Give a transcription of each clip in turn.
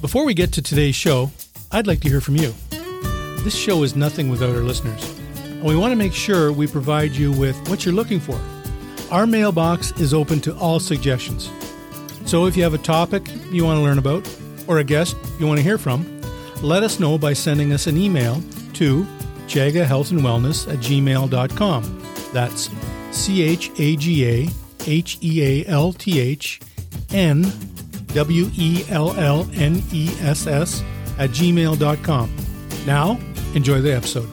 Before we get to today's show, I'd like to hear from you. This show is nothing without our listeners, and we want to make sure we provide you with what you're looking for. Our mailbox is open to all suggestions. So if you have a topic you want to learn about or a guest you want to hear from, let us know by sending us an email to chagahealthandwellness at gmail.com. That's C H A G A H E A L T H N W E L L N E S S at gmail.com. Now, enjoy the episode.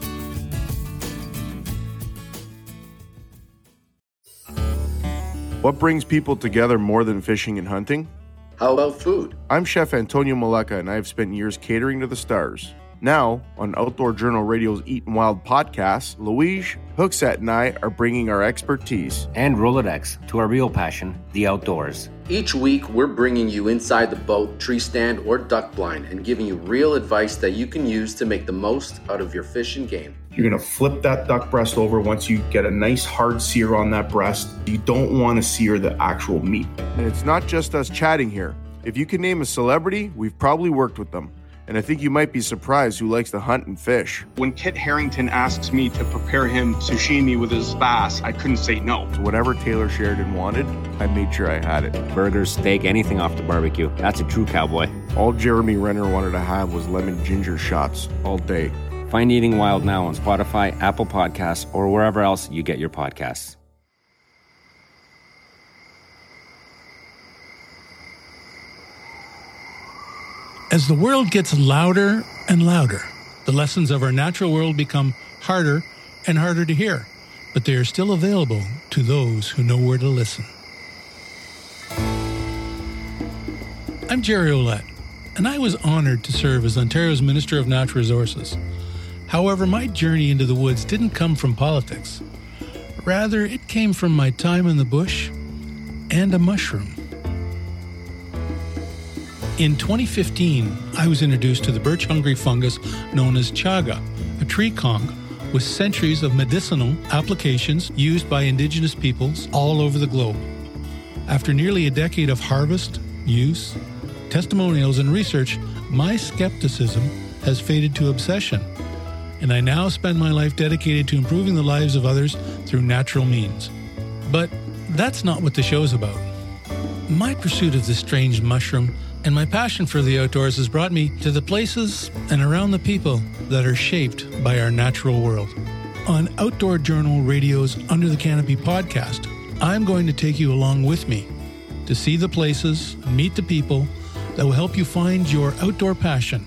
What brings people together more than fishing and hunting? How about food? I'm Chef Antonio Maleka, and I have spent years catering to the stars. Now, on Outdoor Journal Radio's Eatin' Wild podcast, Louise, Hookset, and I are bringing our expertise and Rolodex to our real passion, the outdoors. Each week, we're bringing you inside the boat, tree stand, or duck blind and giving you real advice that you can use to make the most out of your fishing game. You're gonna flip that duck breast over once you get a nice hard sear on that breast. You don't wanna sear the actual meat. And it's not just us chatting here. If you can name a celebrity, we've probably worked with them and I think you might be surprised who likes to hunt and fish. When Kit Harington asks me to prepare him sashimi with his bass, I couldn't say no. So whatever Taylor Sheridan wanted, I made sure I had it. Burgers, steak, anything off the barbecue. That's a true cowboy. All Jeremy Renner wanted to have was lemon ginger shots all day. Find Eating Wild now on Spotify, Apple Podcasts, or wherever else you get your podcasts. As the world gets louder and louder, the lessons of our natural world become harder and harder to hear, but they are still available to those who know where to listen. I'm Jerry Ouellette, and I was honored to serve as Ontario's Minister of Natural Resources. However, my journey into the woods didn't come from politics. Rather, it came from my time in the bush and a mushroom. In 2015, I was introduced to the birch hungry fungus known as chaga, a tree conch with centuries of medicinal applications used by indigenous peoples all over the globe. After nearly a decade of harvest, use, testimonials, and research, my skepticism has faded to obsession, and I now spend my life dedicated to improving the lives of others through natural means. But that's not what the show's about. My pursuit of this strange mushroom and my passion for the outdoors has brought me to the places and around the people that are shaped by our natural world. On Outdoor Journal Radio's Under the Canopy podcast, I'm going to take you along with me to see the places, meet the people that will help you find your outdoor passion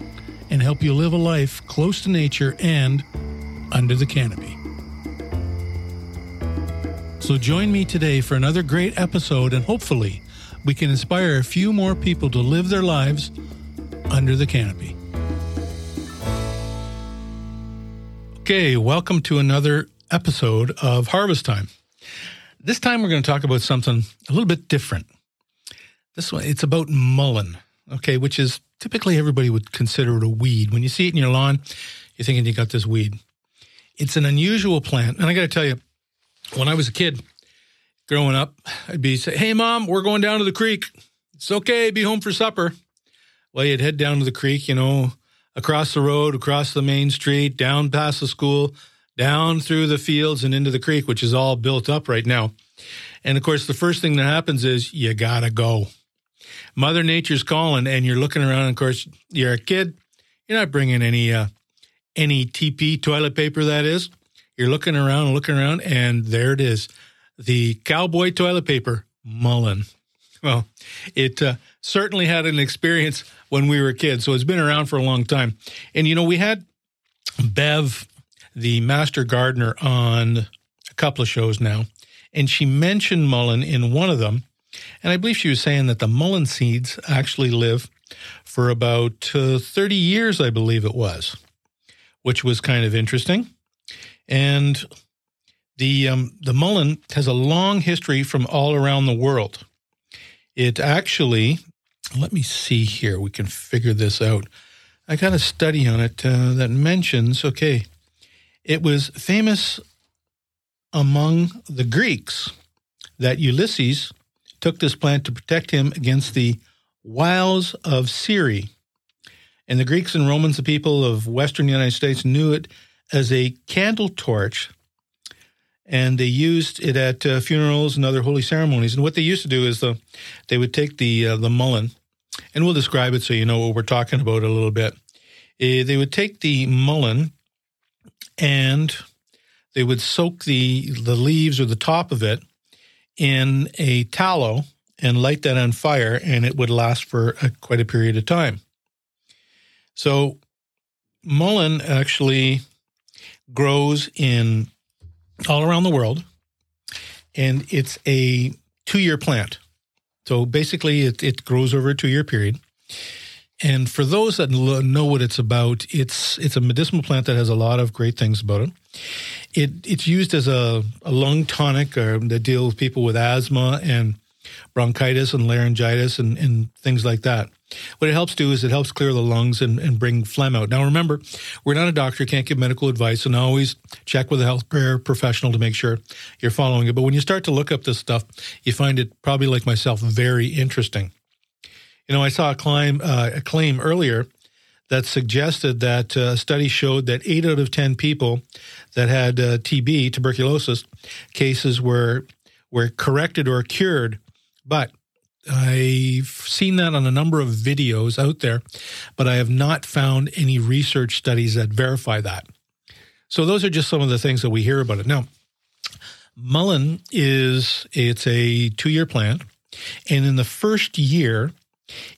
and help you live a life close to nature and under the canopy. So join me today for another great episode and hopefully we can inspire a few more people to live their lives under the canopy. Okay, welcome to another episode of Harvest Time. This time we're going to talk about something a little bit different. This one, it's about mullein, okay, which is typically everybody would consider it a weed. When you see it in your lawn, you're thinking you got this weed. It's an unusual plant. And I got to tell you, when I was a kid, growing up, I'd be say, "Hey, mom, we're going down to the creek. It's okay. Be home for supper." Well, you'd head down to the creek, you know, across the road, across the main street, down past the school, down through the fields and into the creek, which is all built up right now. And of course, the first thing that happens is you gotta go. Mother Nature's calling, and you're looking around. And of course, you're a kid. You're not bringing any uh, any TP toilet paper. That is, you're looking around looking around, and there it is the cowboy toilet paper, Mullein. Well, it uh, certainly had an experience when we were kids, so it's been around for a long time. And you know, we had Bev, the master gardener, on a couple of shows now, and she mentioned mullein in one of them. And I believe she was saying that the mullein seeds actually live for about uh, 30 years, I believe it was, which was kind of interesting. And the um, the mullein has a long history from all around the world. It actually, let me see here. We can figure this out. I got a study on it uh, that mentions. Okay, it was famous among the Greeks that Ulysses took this plant to protect him against the wiles of Circe. And the Greeks and Romans, the people of Western United States, knew it as a candle torch. And they used it at uh, funerals and other holy ceremonies. And what they used to do is the, they would take the uh, the mullein, and we'll describe it so you know what we're talking about a little bit. Uh, they would take the mullein and they would soak the the leaves or the top of it in a tallow and light that on fire, and it would last for a, quite a period of time. So, mullein actually grows in all around the world, and it's a two year plant. So basically, it, it grows over a two year period. And for those that know what it's about, it's it's a medicinal plant that has a lot of great things about it. It it's used as a, a lung tonic or that deals with people with asthma and bronchitis and laryngitis and, and things like that. What it helps do is it helps clear the lungs and, and bring phlegm out. Now, remember, we're not a doctor, can't give medical advice, and always check with a healthcare professional to make sure you're following it. But when you start to look up this stuff, you find it probably like myself very interesting. You know, I saw a, climb, uh, a claim earlier that suggested that uh, a study showed that eight out of 10 people that had uh, TB, tuberculosis, cases were, were corrected or cured. But I've seen that on a number of videos out there, but I have not found any research studies that verify that. So those are just some of the things that we hear about it. Now, Mullein is it's a two-year plant, and in the first year,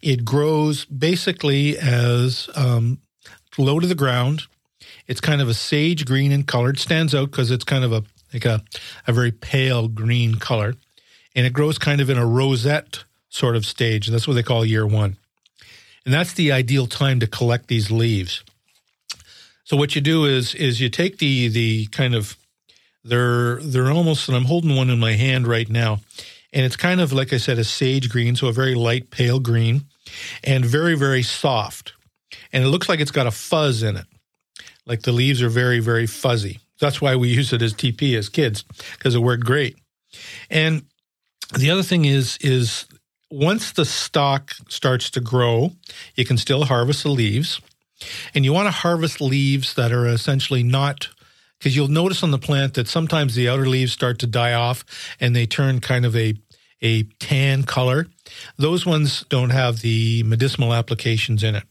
it grows basically as um, low to the ground. It's kind of a sage green in color. It stands out because it's kind of a like a, a very pale green color. And it grows kind of in a rosette sort of stage. And That's what they call year one. And that's the ideal time to collect these leaves. So what you do is is you take the the kind of they're they're almost and I'm holding one in my hand right now and it's kind of like I said, a sage green, so a very light pale green, and very very soft, and it looks like it's got a fuzz in it, like the leaves are very very fuzzy. That's why we use it as TP as kids because it worked great. And the other thing is is once the stalk starts to grow, you can still harvest the leaves. And you want to harvest leaves that are essentially not because you'll notice on the plant that sometimes the outer leaves start to die off and they turn kind of a a tan color. Those ones don't have the medicinal applications in it.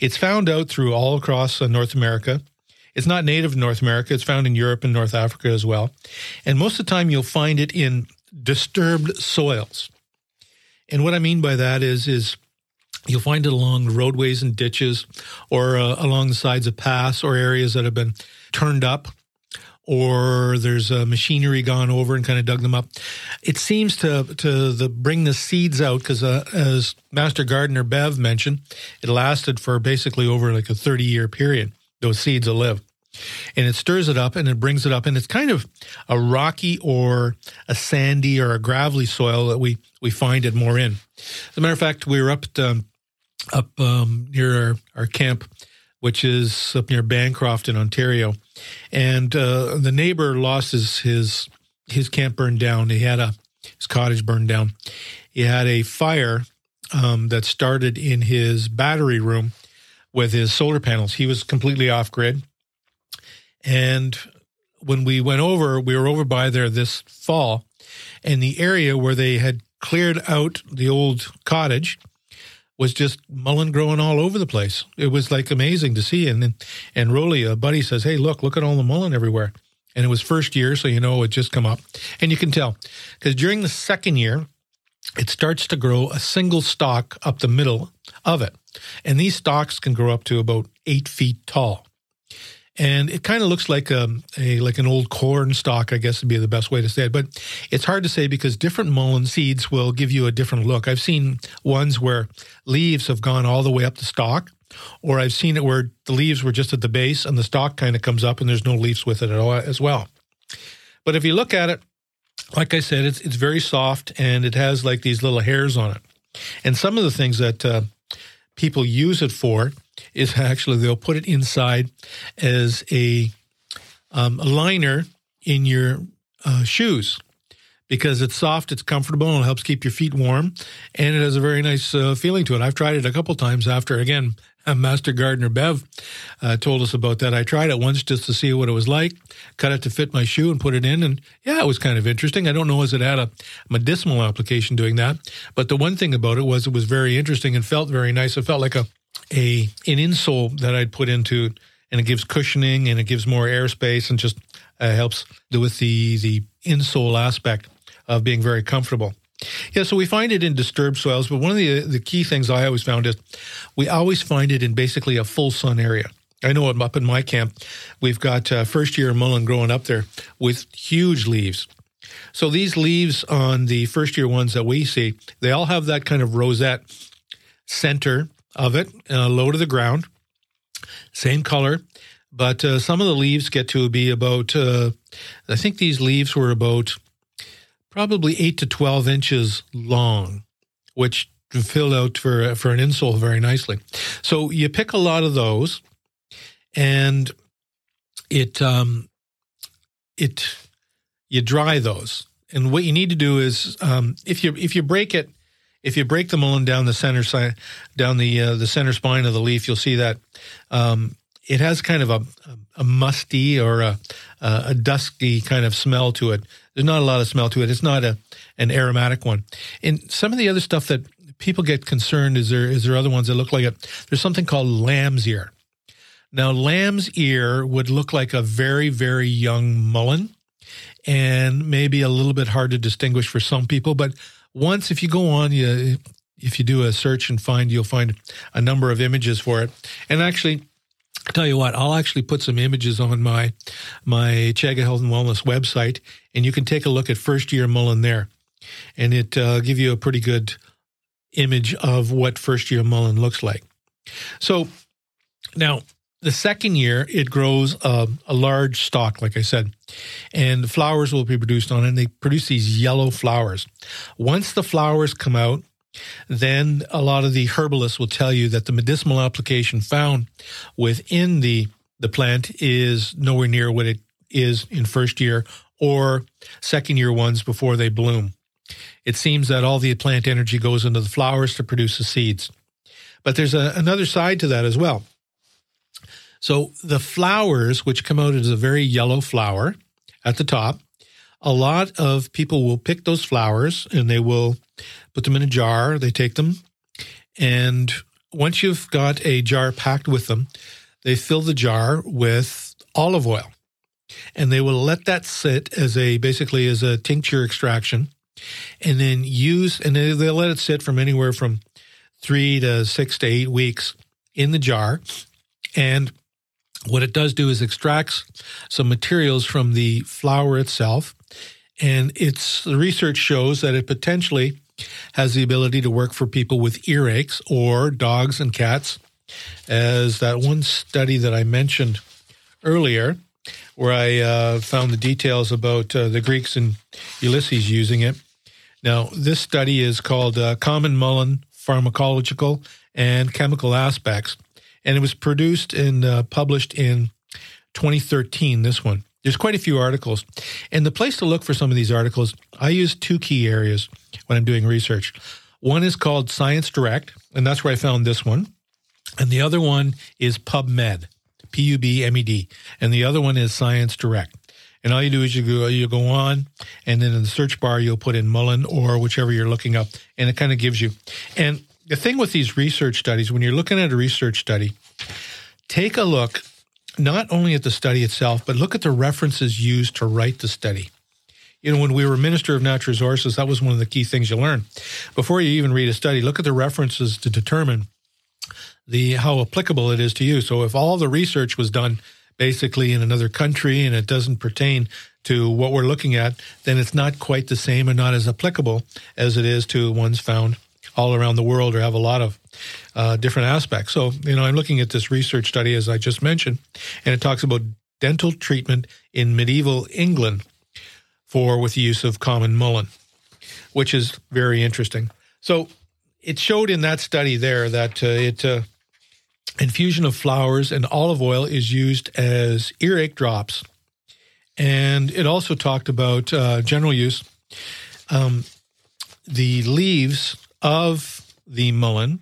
It's found out through all across uh, North America. It's not native to North America. It's found in Europe and North Africa as well. And most of the time you'll find it in disturbed soils. And what I mean by that is is You'll find it along roadways and ditches or uh, along the sides of paths or areas that have been turned up or there's a machinery gone over and kind of dug them up. It seems to to the, bring the seeds out because, uh, as Master Gardener Bev mentioned, it lasted for basically over like a 30 year period. Those seeds will live, and it stirs it up and it brings it up, and it's kind of a rocky or a sandy or a gravelly soil that we we find it more in. As a matter of fact, we were up um, up um, near our, our camp which is up near Bancroft in Ontario. And uh, the neighbor lost his, his his camp burned down. He had a his cottage burned down. He had a fire um, that started in his battery room with his solar panels. He was completely off grid. And when we went over, we were over by there this fall, and the area where they had cleared out the old cottage was just mullein growing all over the place. It was like amazing to see. And and Rolly, a buddy, says, "Hey, look, look at all the mullein everywhere." And it was first year, so you know it just come up, and you can tell because during the second year, it starts to grow a single stalk up the middle of it, and these stalks can grow up to about eight feet tall and it kind of looks like a, um, a, like an old corn stalk, I guess would be the best way to say it. But it's hard to say because different mullein seeds will give you a different look. I've seen ones where leaves have gone all the way up the stalk, or I've seen it where the leaves were just at the base and the stalk kind of comes up and there's no leaves with it at all as well. But if you look at it, like I said, it's it's very soft and it has like these little hairs on it. And some of the things that uh, people use it for is actually they'll put it inside as a, um, a liner in your uh, shoes because it's soft, it's comfortable, and it helps keep your feet warm, and it has a very nice uh, feeling to it. I've tried it a couple times after again. Master Gardener Bev uh, told us about that. I tried it once just to see what it was like, cut it to fit my shoe and put it in. And yeah, it was kind of interesting. I don't know as it had a medicinal application doing that. But the one thing about it was it was very interesting and felt very nice. It felt like a, a an insole that I'd put into it, and it gives cushioning and it gives more airspace and just uh, helps do with the the insole aspect of being very comfortable. Yeah, so we find it in disturbed soils, but one of the the key things I always found is we always find it in basically a full sun area. I know up in my camp, we've got uh, first year mullein growing up there with huge leaves. So these leaves on the first year ones that we see, they all have that kind of rosette center of it, uh, low to the ground, same color. But uh, some of the leaves get to be about, uh, I think these leaves were about probably eight to 12 inches long, which fill out for, for an insole very nicely. So you pick a lot of those and it, um, it, you dry those. And what you need to do is, um, if you, if you break it, if you break the mullein down the center side, down the uh, the center spine of the leaf, you'll see that um, it has kind of a, a musty or a, a dusky kind of smell to it. There's not a lot of smell to it. It's not a an aromatic one. And some of the other stuff that people get concerned is there is there other ones that look like it. There's something called lamb's ear. Now, lamb's ear would look like a very very young mullein, and maybe a little bit hard to distinguish for some people. But once, if you go on, you if you do a search and find, you'll find a number of images for it. And actually, I tell you what, I'll actually put some images on my my Chaga Health and Wellness website, and you can take a look at first year Mullein there, and it uh, give you a pretty good image of what first year Mullein looks like. So now the second year it grows a, a large stalk, like I said, and flowers will be produced on it. And they produce these yellow flowers. Once the flowers come out, then a lot of the herbalists will tell you that the medicinal application found within the the plant is nowhere near what it is in first year or second year ones before they bloom. It seems that all the plant energy goes into the flowers to produce the seeds. But there's a, another side to that as well. So the flowers, which come out as a very yellow flower at the top, a lot of people will pick those flowers and they will put them in a jar. They take them, and once you've got a jar packed with them, they fill the jar with olive oil, and they will let that sit as a basically as a tincture extraction, and then use and they, they'll let it sit from anywhere from three to six to eight weeks in the jar, and what it does do is extracts some materials from the flower itself and it's the research shows that it potentially has the ability to work for people with earaches or dogs and cats. As that one study that I mentioned earlier, where I uh, found the details about uh, the Greeks and Ulysses using it. Now, this study is called uh, Common Mullein Pharmacological and Chemical Aspects, and it was produced and uh, published in 2013. This one. There's quite a few articles. And the place to look for some of these articles, I use two key areas when I'm doing research. One is called Science Direct, and that's where I found this one. And the other one is PubMed, P U B M E D. And the other one is Science Direct. And all you do is you go you go on, and then in the search bar you'll put in Mullein or whichever you're looking up, and it kind of gives you. And the thing with these research studies, when you're looking at a research study, take a look not only at the study itself, but look at the references used to write the study. You know, when we were Minister of Natural Resources, that was one of the key things you learn. Before you even read a study, look at the references to determine the how applicable it is to you. So if all the research was done basically in another country and it doesn't pertain to what we're looking at, then it's not quite the same and not as applicable as it is to ones found all around the world or have a lot of uh, different aspects. So, you know, I'm looking at this research study, as I just mentioned, and it talks about dental treatment in medieval England for with the use of common mullein, which is very interesting. So, it showed in that study there that uh, it uh, infusion of flowers and olive oil is used as earache drops, and it also talked about uh, general use Um, the leaves of the mullein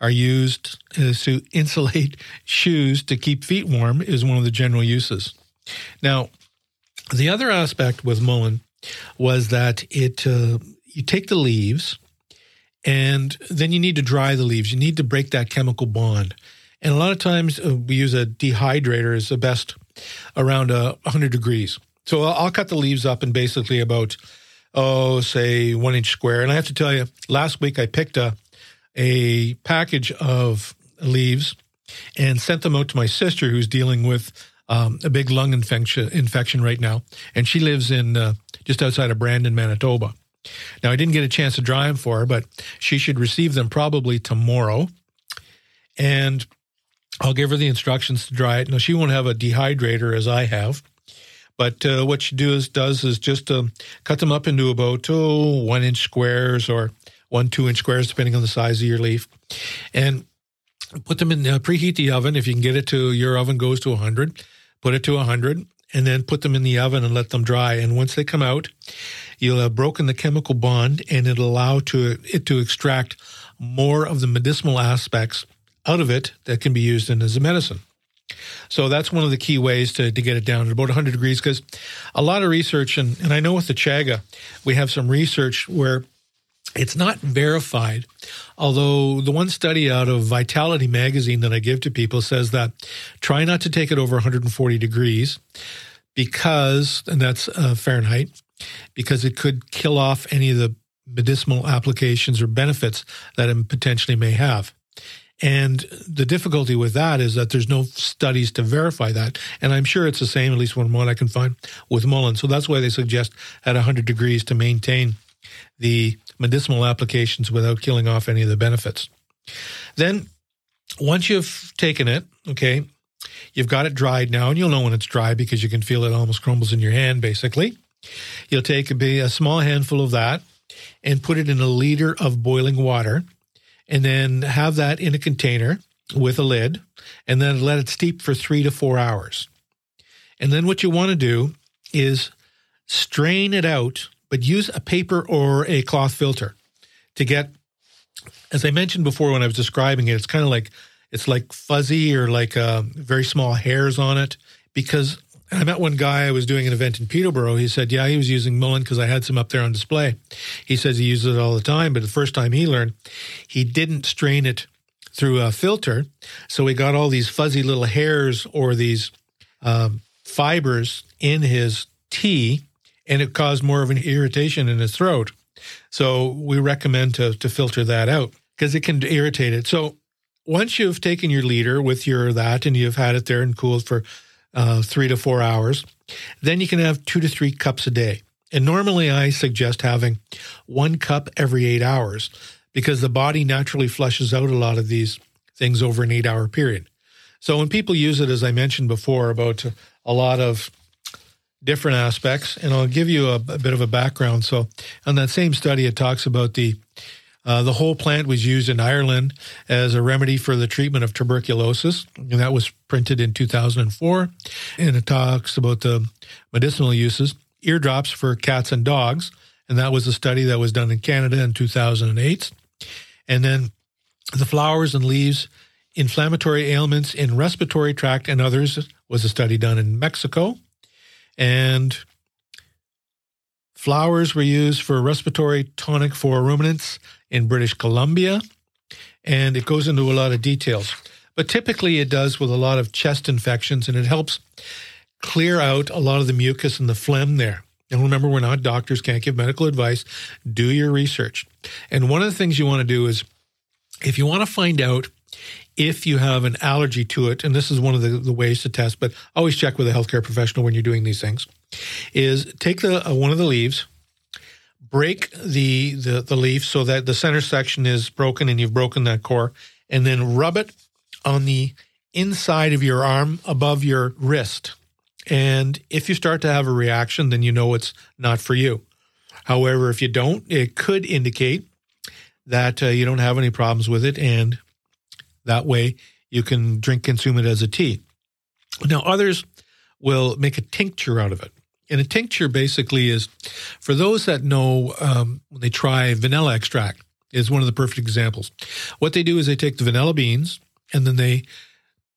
are used to insulate shoes to keep feet warm is one of the general uses. Now, the other aspect with mullein was that it uh, you take the leaves and then you need to dry the leaves. You need to break that chemical bond. And a lot of times uh, we use a dehydrator as the best around uh, 100 degrees. So I'll, I'll cut the leaves up in basically about oh say one inch square. And I have to tell you, last week I picked a a package of leaves and sent them out to my sister who's dealing with um, a big lung infection infection right now, and she lives in uh, just outside of Brandon, Manitoba. Now I didn't get a chance to dry them for her, but she should receive them probably tomorrow, and I'll give her the instructions to dry it. Now she won't have a dehydrator as I have. But uh, what she does does is just um, cut them up into about oh, one inch squares or one two inch squares, depending on the size of your leaf, and put them in uh, preheat the oven. If you can get it to your oven goes to 100, put it to 100, and then put them in the oven and let them dry. And once they come out, you'll have broken the chemical bond, and it'll allow to it to extract more of the medicinal aspects out of it that can be used in as a medicine. So that's one of the key ways to, to get it down at about 100 degrees because a lot of research, and, and I know with the chaga, we have some research where it's not verified, although the one study out of Vitality magazine that I give to people says that try not to take it over 140 degrees because, and that's uh, Fahrenheit, because it could kill off any of the medicinal applications or benefits that it potentially may have. And the difficulty with that is that there's no studies to verify that. And I'm sure it's the same, at least from what I can find, with mullein. So that's why they suggest at 100 degrees to maintain the medicinal applications without killing off any of the benefits. Then, once you've taken it, okay, you've got it dried now, and you'll know when it's dry because you can feel it almost crumbles in your hand, basically. You'll take a, a small handful of that and put it in a liter of boiling water, and then have that in a container with a lid, and then let it steep for three to four hours. And then what you want to do is strain it out but use a paper or a cloth filter to get, as I mentioned before when I was describing it, it's kind of like it's like fuzzy or like uh, very small hairs on it. Because I met one guy, I was doing an event in Peterborough. He said, Yeah, he was using mullein because I had some up there on display. He says he uses it all the time, but the first time he learned, he didn't strain it through a filter. So he got all these fuzzy little hairs or these um, fibers in his tea and it caused more of an irritation in his throat. So we recommend to, to filter that out because it can irritate it. So once you've taken your leader with your that and you've had it there and cooled for uh, three to four hours, then you can have two to three cups a day. And normally I suggest having one cup every eight hours because the body naturally flushes out a lot of these things over an eight hour period. So when people use it, as I mentioned before, about a lot of different aspects, and I'll give you a, a, bit of a background. So, on that same study, it talks about the uh, the whole plant was used in Ireland as a remedy for the treatment of tuberculosis, and that was printed in 2004. And it talks about the medicinal uses, eardrops for cats and dogs, and that was a study that was done in Canada in 2008. And then the flowers and leaves, inflammatory ailments in respiratory tract and others was a study done in Mexico. And flowers were used for respiratory tonic for ruminants in British Columbia. And it goes into a lot of details. But typically it does with a lot of chest infections and it helps clear out a lot of the mucus and the phlegm there. And remember, we're not doctors, can't give medical advice. Do your research. And one of the things you want to do is if you want to find out if you have an allergy to it, and this is one of the, the ways to test, but always check with a healthcare professional when you're doing these things, is take the uh, one of the leaves, break the, the the leaf so that the center section is broken and you've broken that core, and then rub it on the inside of your arm above your wrist. And if you start to have a reaction, then you know it's not for you. However, if you don't, it could indicate that uh, you don't have any problems with it and that way you can drink, consume it as a tea. Now, others will make a tincture out of it. And a tincture basically is, for those that know, um, when they try vanilla extract, is one of the perfect examples. What they do is they take the vanilla beans and then they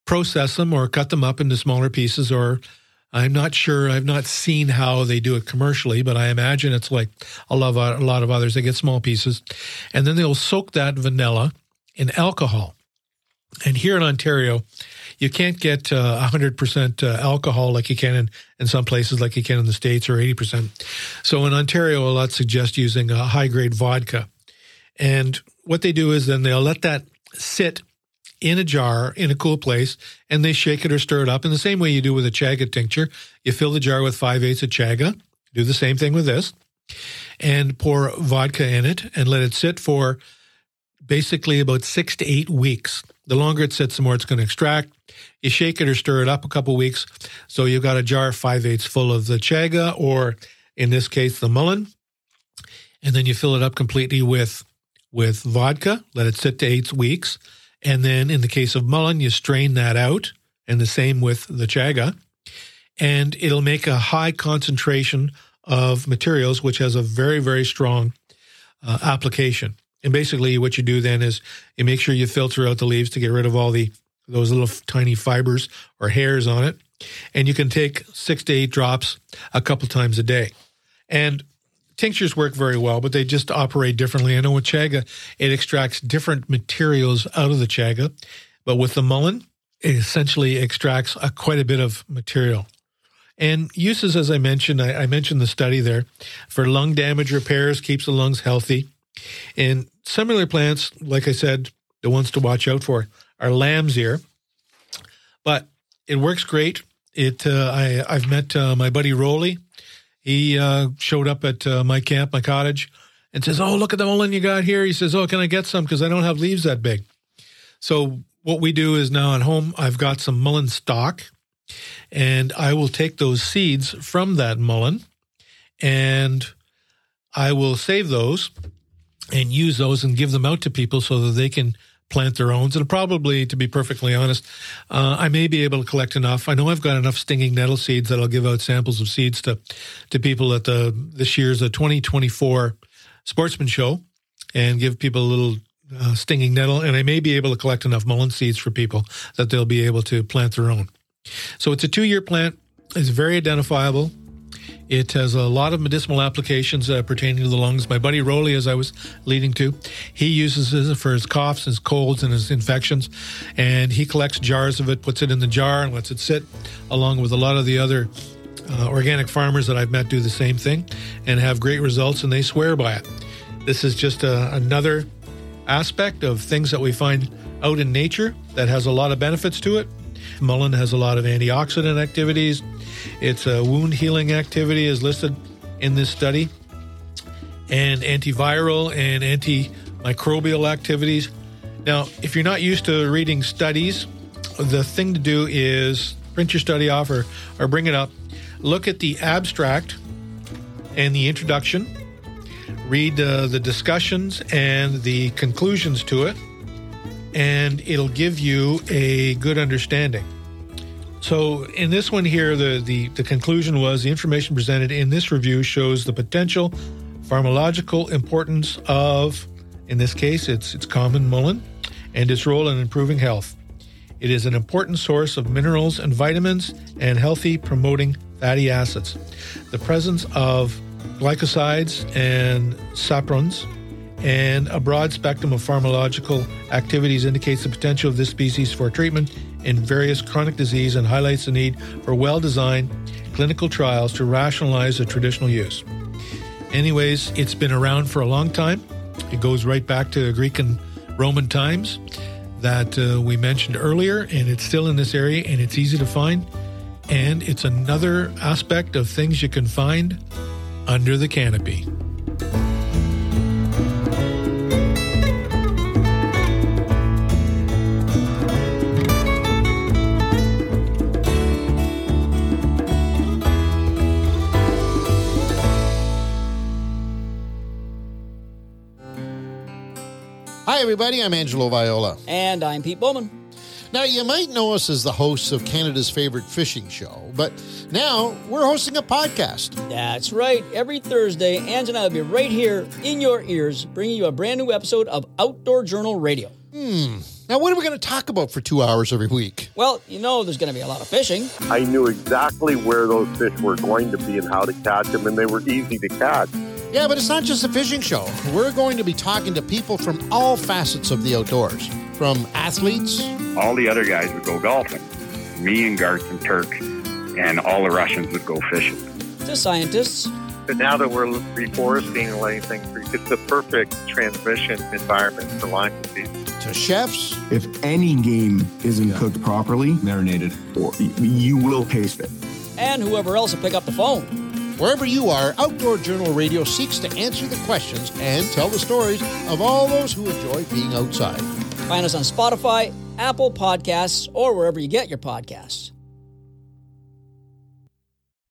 process them or cut them up into smaller pieces or I'm not sure. I've not seen how they do it commercially, but I imagine it's like a lot of, a lot of others. They get small pieces, and then they'll soak that vanilla in alcohol. And here in Ontario, you can't get uh, 100% uh, alcohol like you can in, in some places, like you can in the States, or 80%. So in Ontario, a lot suggest using a high grade vodka. And what they do is then they'll let that sit in a jar in a cool place and they shake it or stir it up in the same way you do with a chaga tincture. You fill the jar with five eighths of chaga. Do the same thing with this and pour vodka in it and let it sit for basically about six to eight weeks. The longer it sits, the more it's going to extract. You shake it or stir it up a couple weeks. So you've got a jar five eighths full of the chaga, or in this case, the mullein, And then you fill it up completely with with vodka. Let it sit to eight weeks. And then in the case of mullein, you strain that out, and the same with the chaga. And it'll make a high concentration of materials, which has a very, very strong uh, application. And basically, what you do then is you make sure you filter out the leaves to get rid of all the those little tiny fibers or hairs on it. And you can take six to eight drops a couple times a day. And tinctures work very well, but they just operate differently. I know with chaga, it extracts different materials out of the chaga, but with the mullein, it essentially extracts a, quite a bit of material. And uses, as I mentioned, I, I mentioned the study there for lung damage repairs, keeps the lungs healthy. And similar plants, like I said, the ones to watch out for are lamb's ear, but it works great. It uh, I I've met uh, my buddy Rolly he uh, showed up at uh, my camp, my cottage, and says, "Oh, look at the mullein you got here." He says, "Oh, can I get some? Because I don't have leaves that big." So what we do is now at home, I've got some mullein stalk, and I will take those seeds from that mullein, and I will save those and use those and give them out to people so that they can plant their own. And probably, to be perfectly honest, uh, I may be able to collect enough. I know I've got enough stinging nettle seeds that I'll give out samples of seeds to to people at the this year's the 2024 Sportsman Show, and give people a little uh, stinging nettle. And I may be able to collect enough mullein seeds for people that they'll be able to plant their own. So it's a two year plant. It's very identifiable. It has a lot of medicinal applications uh, pertaining to the lungs. My buddy Rolly, as I was leading to, he uses it for his coughs, his colds, and his infections. And he collects jars of it, puts it in the jar, and lets it sit, along with a lot of the other uh, organic farmers that I've met do the same thing and have great results, and they swear by it. This is just a, uh, another aspect of things that we find out in nature that has a lot of benefits to it. Mullein has a lot of antioxidant activities, its a wound healing activity is listed in this study, and antiviral and antimicrobial activities. Now, if you're not used to reading studies, the thing to do is print your study off or, or bring it up, look at the abstract and the introduction, read uh, the discussions and the conclusions to it, and it'll give you a good understanding. So in this one here, the, the, the conclusion was the information presented in this review shows the potential pharmacological importance of, in this case, it's, it's common mullein and its role in improving health. It is an important source of minerals and vitamins and healthy promoting fatty acids. The presence of glycosides and saponins and a broad spectrum of pharmacological activities indicates the potential of this species for treatment in various chronic disease and highlights the need for well designed clinical trials to rationalize the traditional use. Anyways, it's been around for a long time. It goes right back to Greek and Roman times that uh, we mentioned earlier, and it's still in this area and it's easy to find. And it's another aspect of things you can find under the canopy. Hi, everybody. I'm Angelo Viola. And I'm Pete Bowman. Now, you might know us as the hosts of Canada's favorite fishing show, but now we're hosting a podcast. That's right. Every Thursday, Ange and I will be right here in your ears, bringing you a brand new episode of Outdoor Journal Radio. Hmm. Now, what are we going to talk about for two hours every week? Well, you know there's going to be a lot of fishing. I knew exactly where those fish were going to be and how to catch them, and they were easy to catch. Yeah, but it's not just a fishing show. We're going to be talking to people from all facets of the outdoors, from athletes. All the other guys would go golfing. Me and Garth and Turk and all the Russians would go fishing. To scientists. But now that we're reforesting and letting things, it's the perfect transmission environment for Lyme disease. To chefs. If any game isn't cooked properly, marinated, or you will taste it. And whoever else will pick up the phone. Wherever you are, Outdoor Journal Radio seeks to answer the questions and tell the stories of all those who enjoy being outside. Find us on Spotify, Apple Podcasts, or wherever you get your podcasts.